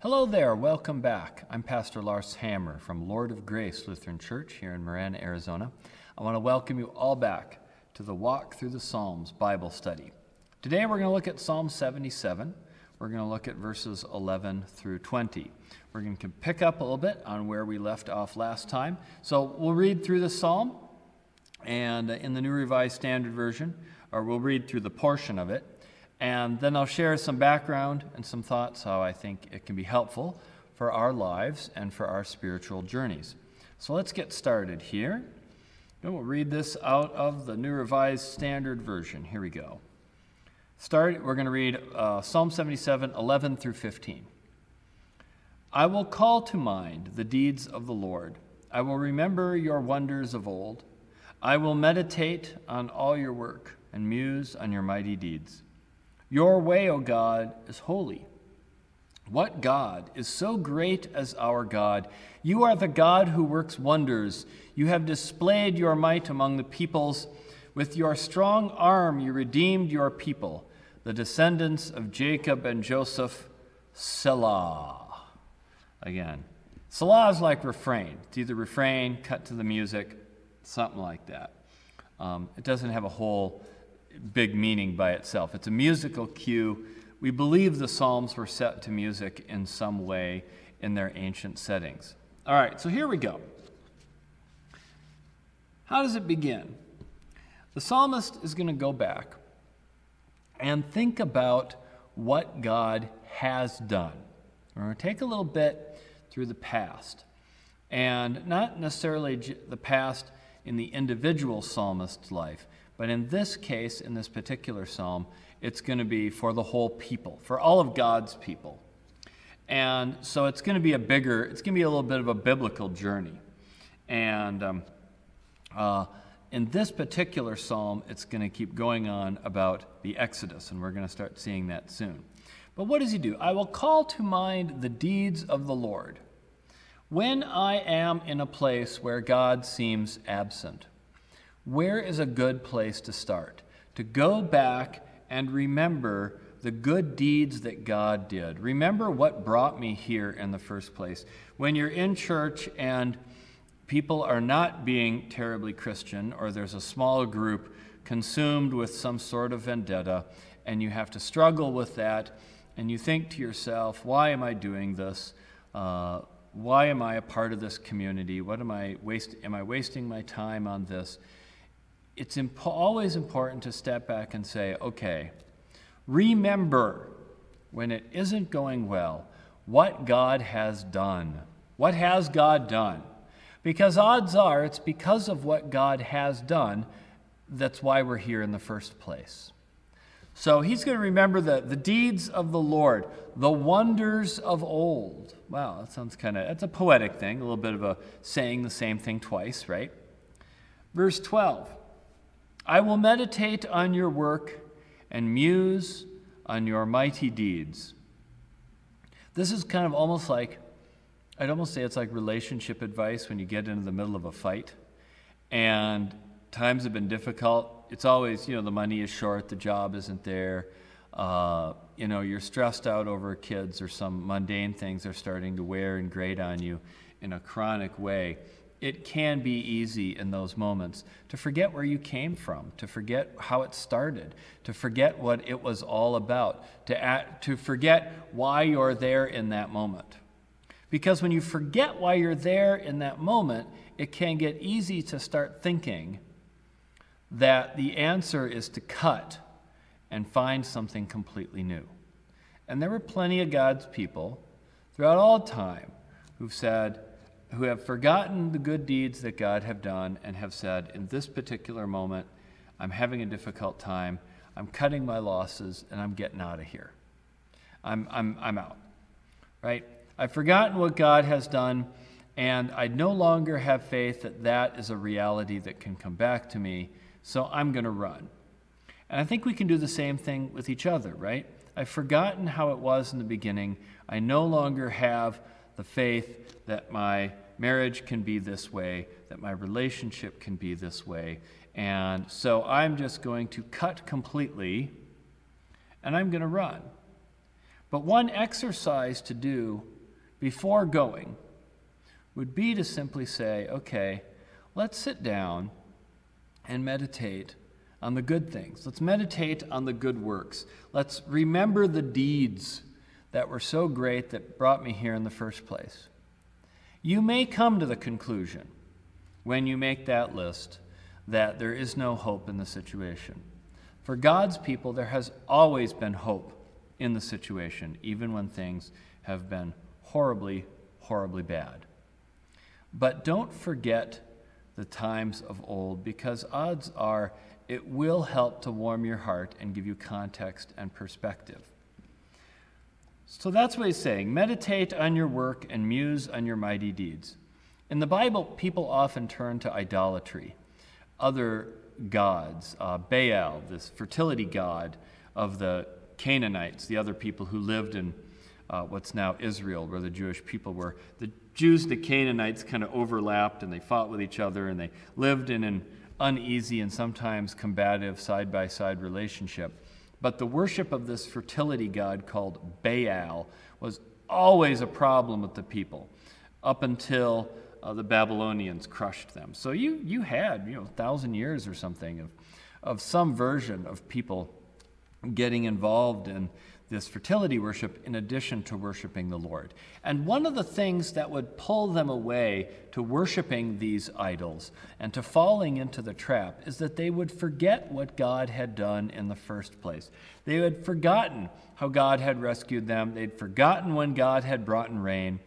Hello there, welcome back. I'm Pastor Lars Hammer from Lord of Grace Lutheran Church here in Marana, Arizona. I want to welcome you all back to the Walk Through the Psalms Bible study. Today we're going to look at Psalm 77. We're going to look at verses 11 through 20. We're going to pick up a little bit on where we left off last time. So we'll read through the psalm, and in the New Revised Standard Version, or we'll read through the portion of it, and then I'll share some background and some thoughts how I think it can be helpful for our lives and for our spiritual journeys. So let's get started here. And we'll read this out of the New Revised Standard Version. Here we go. Start, we're going to read uh, Psalm 77, 11 through 15. I will call to mind the deeds of the Lord. I will remember your wonders of old. I will meditate on all your work and muse on your mighty deeds. Your way, O God, is holy. What God is so great as our God? You are the God who works wonders. You have displayed your might among the peoples. With your strong arm, you redeemed your people, the descendants of Jacob and Joseph. Selah. Again, Selah is like refrain. It's either refrain, cut to the music, something like that. Um, it doesn't have a whole big meaning by itself. It's a musical cue. We believe the Psalms were set to music in some way in their ancient settings. All right, so here we go. How does it begin? The psalmist is going to go back and think about what God has done. We're going to take a little bit through the past, and not necessarily the past in the individual psalmist's life, but in this case, in this particular psalm, it's going to be for the whole people, for all of God's people. And so it's going to be a bigger, it's going to be a little bit of a biblical journey. And um, uh, in this particular psalm, it's going to keep going on about the Exodus, and we're going to start seeing that soon. But what does he do? I will call to mind the deeds of the Lord when I am in a place where God seems absent. Where is a good place to start? To go back and remember the good deeds that God did. Remember what brought me here in the first place. When you're in church and people are not being terribly Christian, or there's a small group consumed with some sort of vendetta, and you have to struggle with that, and you think to yourself, why am I doing this? Uh, why am I a part of this community? What am I waste? Am I wasting my time on this? It's imp- always important to step back and say, okay, remember when it isn't going well what God has done. What has God done? Because odds are it's because of what God has done that's why we're here in the first place. So he's going to remember the, the deeds of the Lord, the wonders of old. Wow, that sounds kind of, that's a poetic thing, a little bit of a saying the same thing twice, right? Verse 12 I will meditate on your work and muse on your mighty deeds. This is kind of almost like, I'd almost say it's like relationship advice when you get into the middle of a fight and times have been difficult. It's always, you know, the money is short, the job isn't there. Uh, you know, you're stressed out over kids or some mundane things are starting to wear and grate on you in a chronic way it can be easy in those moments to forget where you came from, to forget how it started, to forget what it was all about, to, to forget why you're there in that moment. Because when you forget why you're there in that moment, it can get easy to start thinking that the answer is to cut and find something completely new. And there were plenty of God's people throughout all time who've said, who have forgotten the good deeds that God have done and have said, in this particular moment, I'm having a difficult time, I'm cutting my losses, and I'm getting out of here. I'm, I'm, I'm out. Right? I've forgotten what God has done, and I no longer have faith that that is a reality that can come back to me, so I'm going to run. And I think we can do the same thing with each other, right? I've forgotten how it was in the beginning. I no longer have the faith that my marriage can be this way, that my relationship can be this way. And so I'm just going to cut completely and I'm going to run. But one exercise to do before going would be to simply say, okay, let's sit down and meditate on the good things. Let's meditate on the good works. Let's remember the deeds that were so great that brought me here in the first place. You may come to the conclusion when you make that list that there is no hope in the situation. For God's people, there has always been hope in the situation, even when things have been horribly, horribly bad. But don't forget the times of old, because odds are it will help to warm your heart and give you context and perspective. So that's what he's saying. Meditate on your work and muse on your mighty deeds. In the Bible, people often turn to idolatry, other gods. Uh, Baal, this fertility god of the Canaanites, the other people who lived in uh, what's now Israel, where the Jewish people were. The Jews and the Canaanites kind of overlapped and they fought with each other and they lived in an uneasy and sometimes combative side by side relationship. But the worship of this fertility god called Baal was always a problem with the people up until uh, the Babylonians crushed them. So you, you had, you know, a thousand years or something of, of some version of people getting involved in this fertility worship in addition to worshiping the Lord. And one of the things that would pull them away to worshiping these idols and to falling into the trap is that they would forget what God had done in the first place. They had forgotten how God had rescued them, they'd forgotten when God had brought in rain.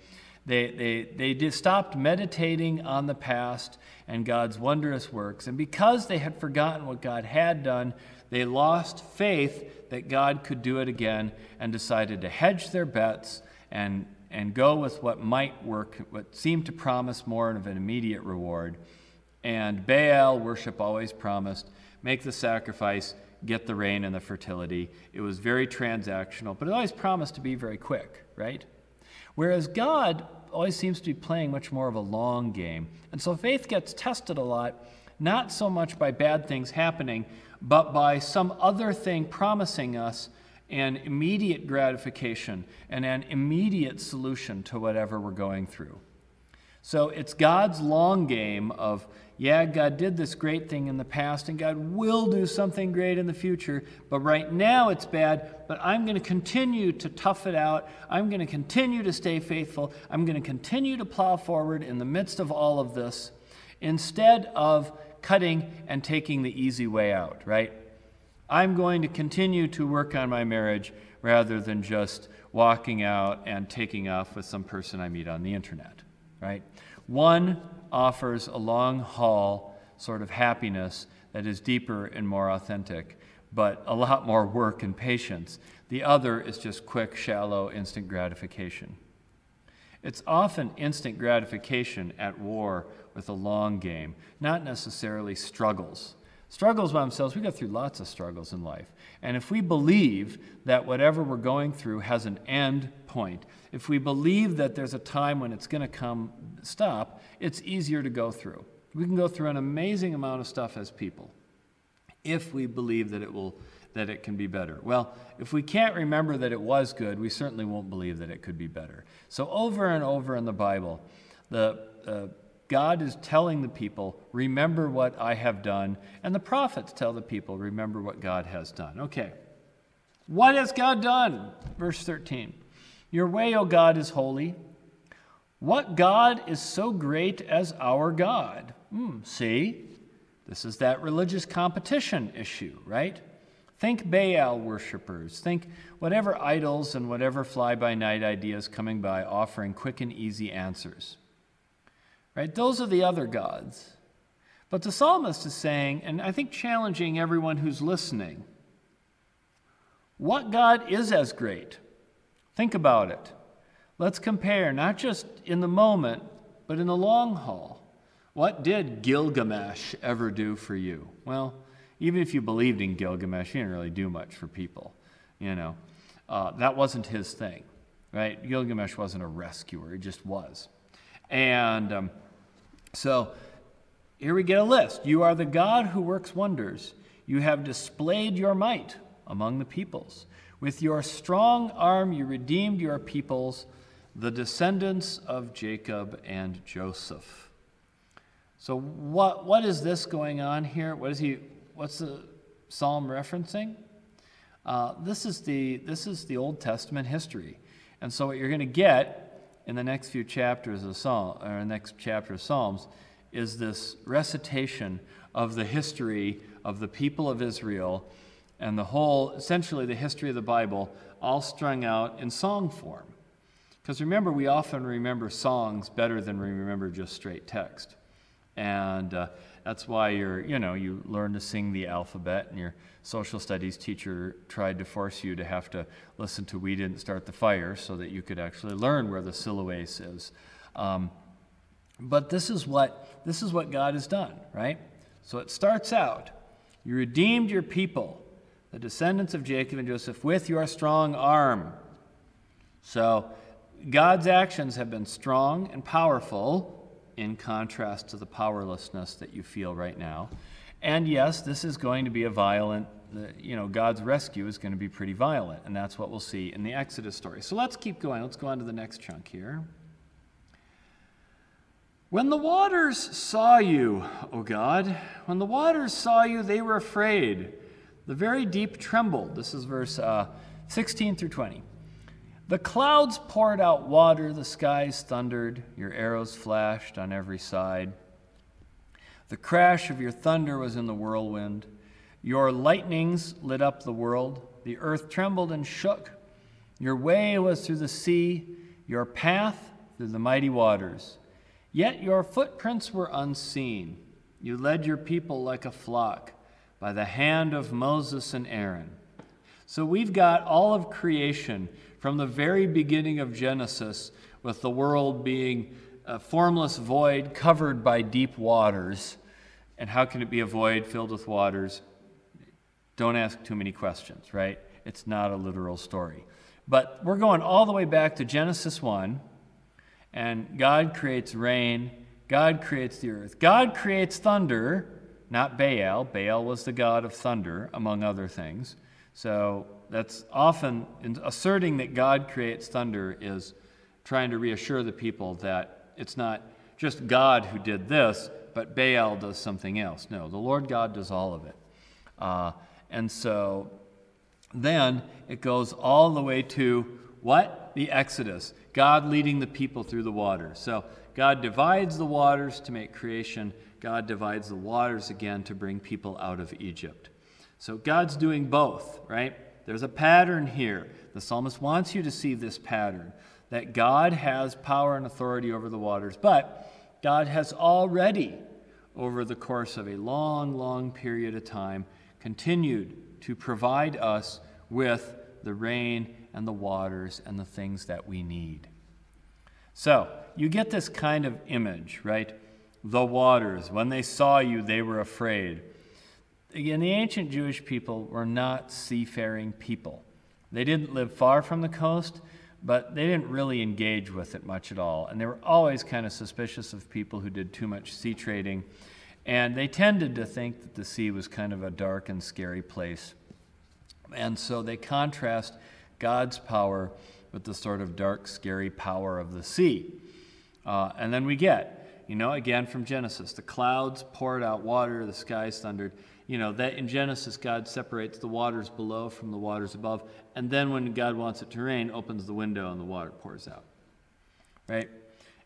They, they, they stopped meditating on the past and God's wondrous works. And because they had forgotten what God had done, they lost faith that God could do it again and decided to hedge their bets and, and go with what might work, what seemed to promise more of an immediate reward. And Baal worship always promised make the sacrifice, get the rain and the fertility. It was very transactional, but it always promised to be very quick, right? Whereas God always seems to be playing much more of a long game. And so faith gets tested a lot, not so much by bad things happening, but by some other thing promising us an immediate gratification and an immediate solution to whatever we're going through. So it's God's long game of, yeah, God did this great thing in the past, and God will do something great in the future, but right now it's bad, but I'm going to continue to tough it out. I'm going to continue to stay faithful. I'm going to continue to plow forward in the midst of all of this instead of cutting and taking the easy way out, right? I'm going to continue to work on my marriage rather than just walking out and taking off with some person I meet on the internet, right? One offers a long haul sort of happiness that is deeper and more authentic, but a lot more work and patience. The other is just quick, shallow, instant gratification. It's often instant gratification at war with a long game, not necessarily struggles. Struggles by themselves, we go through lots of struggles in life. And if we believe that whatever we're going through has an end point, if we believe that there's a time when it's going to come stop, it's easier to go through. We can go through an amazing amount of stuff as people if we believe that it will that it can be better. Well, if we can't remember that it was good, we certainly won't believe that it could be better. So over and over in the Bible, the uh, God is telling the people, remember what I have done. And the prophets tell the people, remember what God has done. Okay. What has God done? Verse 13. Your way, O God, is holy. What God is so great as our God? Hmm, see, this is that religious competition issue, right? Think Baal worshippers. Think whatever idols and whatever fly by night ideas coming by offering quick and easy answers. Right? Those are the other gods. But the psalmist is saying, and I think challenging everyone who's listening, what God is as great? Think about it. Let's compare, not just in the moment, but in the long haul. What did Gilgamesh ever do for you? Well, even if you believed in Gilgamesh, he didn't really do much for people. You know, uh, that wasn't his thing, right? Gilgamesh wasn't a rescuer; he just was. And um, so here we get a list. You are the God who works wonders. You have displayed your might among the peoples. With your strong arm, you redeemed your peoples, the descendants of Jacob and Joseph. So, what, what is this going on here? What is he, what's the psalm referencing? Uh, this, is the, this is the Old Testament history. And so, what you're going to get in the next few chapters of Psalm, or next chapter of Psalms, is this recitation of the history of the people of Israel and the whole, essentially, the history of the Bible, all strung out in song form. Because remember, we often remember songs better than we remember just straight text. And uh, that's why you're, you know, you learn to sing the alphabet, and your social studies teacher tried to force you to have to listen to We Didn't Start the Fire so that you could actually learn where the Siloes is. Um, but this is what this is what God has done, right? So it starts out, you redeemed your people the descendants of Jacob and Joseph, with your strong arm. So, God's actions have been strong and powerful in contrast to the powerlessness that you feel right now. And yes, this is going to be a violent, you know, God's rescue is going to be pretty violent, and that's what we'll see in the Exodus story. So let's keep going. Let's go on to the next chunk here. When the waters saw you, O God, when the waters saw you, they were afraid. The very deep trembled. This is verse uh, 16 through 20. The clouds poured out water, the skies thundered, your arrows flashed on every side. The crash of your thunder was in the whirlwind. Your lightnings lit up the world. The earth trembled and shook. Your way was through the sea, your path through the mighty waters. Yet your footprints were unseen. You led your people like a flock by the hand of Moses and Aaron. So we've got all of creation from the very beginning of Genesis, with the world being a formless void covered by deep waters. And how can it be a void filled with waters? Don't ask too many questions, right? It's not a literal story. But we're going all the way back to Genesis 1, and God creates rain, God creates the earth, God creates thunder not Baal. Baal was the god of thunder, among other things. So that's often asserting that God creates thunder is trying to reassure the people that it's not just God who did this, but Baal does something else. No, the Lord God does all of it. Uh, and so then it goes all the way to what? The Exodus. God leading the people through the waters. So God divides the waters to make creation God divides the waters again to bring people out of Egypt. So God's doing both, right? There's a pattern here. The psalmist wants you to see this pattern that God has power and authority over the waters, but God has already, over the course of a long, long period of time, continued to provide us with the rain and the waters and the things that we need. So, you get this kind of image, right? the waters. When they saw you, they were afraid. Again, the ancient Jewish people were not seafaring people. They didn't live far from the coast, but they didn't really engage with it much at all. And they were always kind of suspicious of people who did too much sea trading. And they tended to think that the sea was kind of a dark and scary place. And so they contrast God's power with the sort of dark, scary power of the sea. Uh, and then we get you know, again from Genesis, the clouds poured out water, the skies thundered. You know, that in Genesis, God separates the waters below from the waters above. And then when God wants it to rain, opens the window and the water pours out. Right?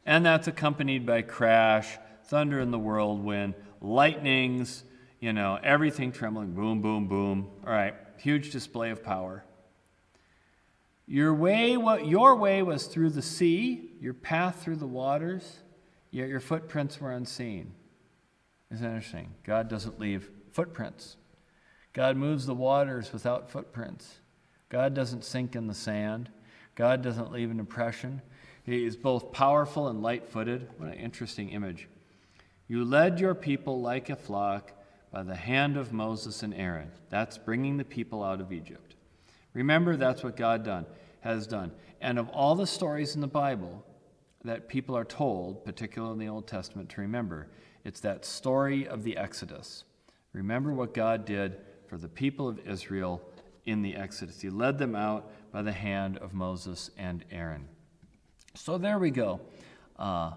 And that's accompanied by crash, thunder in the whirlwind, lightnings, you know, everything trembling, boom, boom, boom. All right, huge display of power. Your way, what your way was through the sea, your path through the waters yet your footprints were unseen. Isn't that interesting? God doesn't leave footprints. God moves the waters without footprints. God doesn't sink in the sand. God doesn't leave an impression. He is both powerful and light footed. What an interesting image. You led your people like a flock by the hand of Moses and Aaron. That's bringing the people out of Egypt. Remember, that's what God done, has done. And of all the stories in the Bible, that people are told, particularly in the Old Testament, to remember. It's that story of the Exodus. Remember what God did for the people of Israel in the Exodus. He led them out by the hand of Moses and Aaron. So there we go. Uh,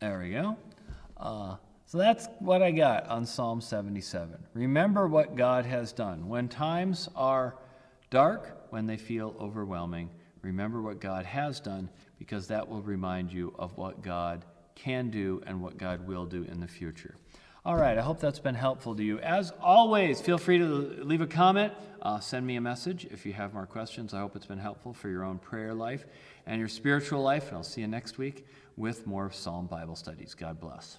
there we go. Uh, so that's what I got on Psalm 77. Remember what God has done. When times are dark, when they feel overwhelming, remember what God has done because that will remind you of what God can do and what God will do in the future. All right, I hope that's been helpful to you. As always, feel free to leave a comment, uh, send me a message if you have more questions. I hope it's been helpful for your own prayer life and your spiritual life. And I'll see you next week with more Psalm Bible studies. God bless.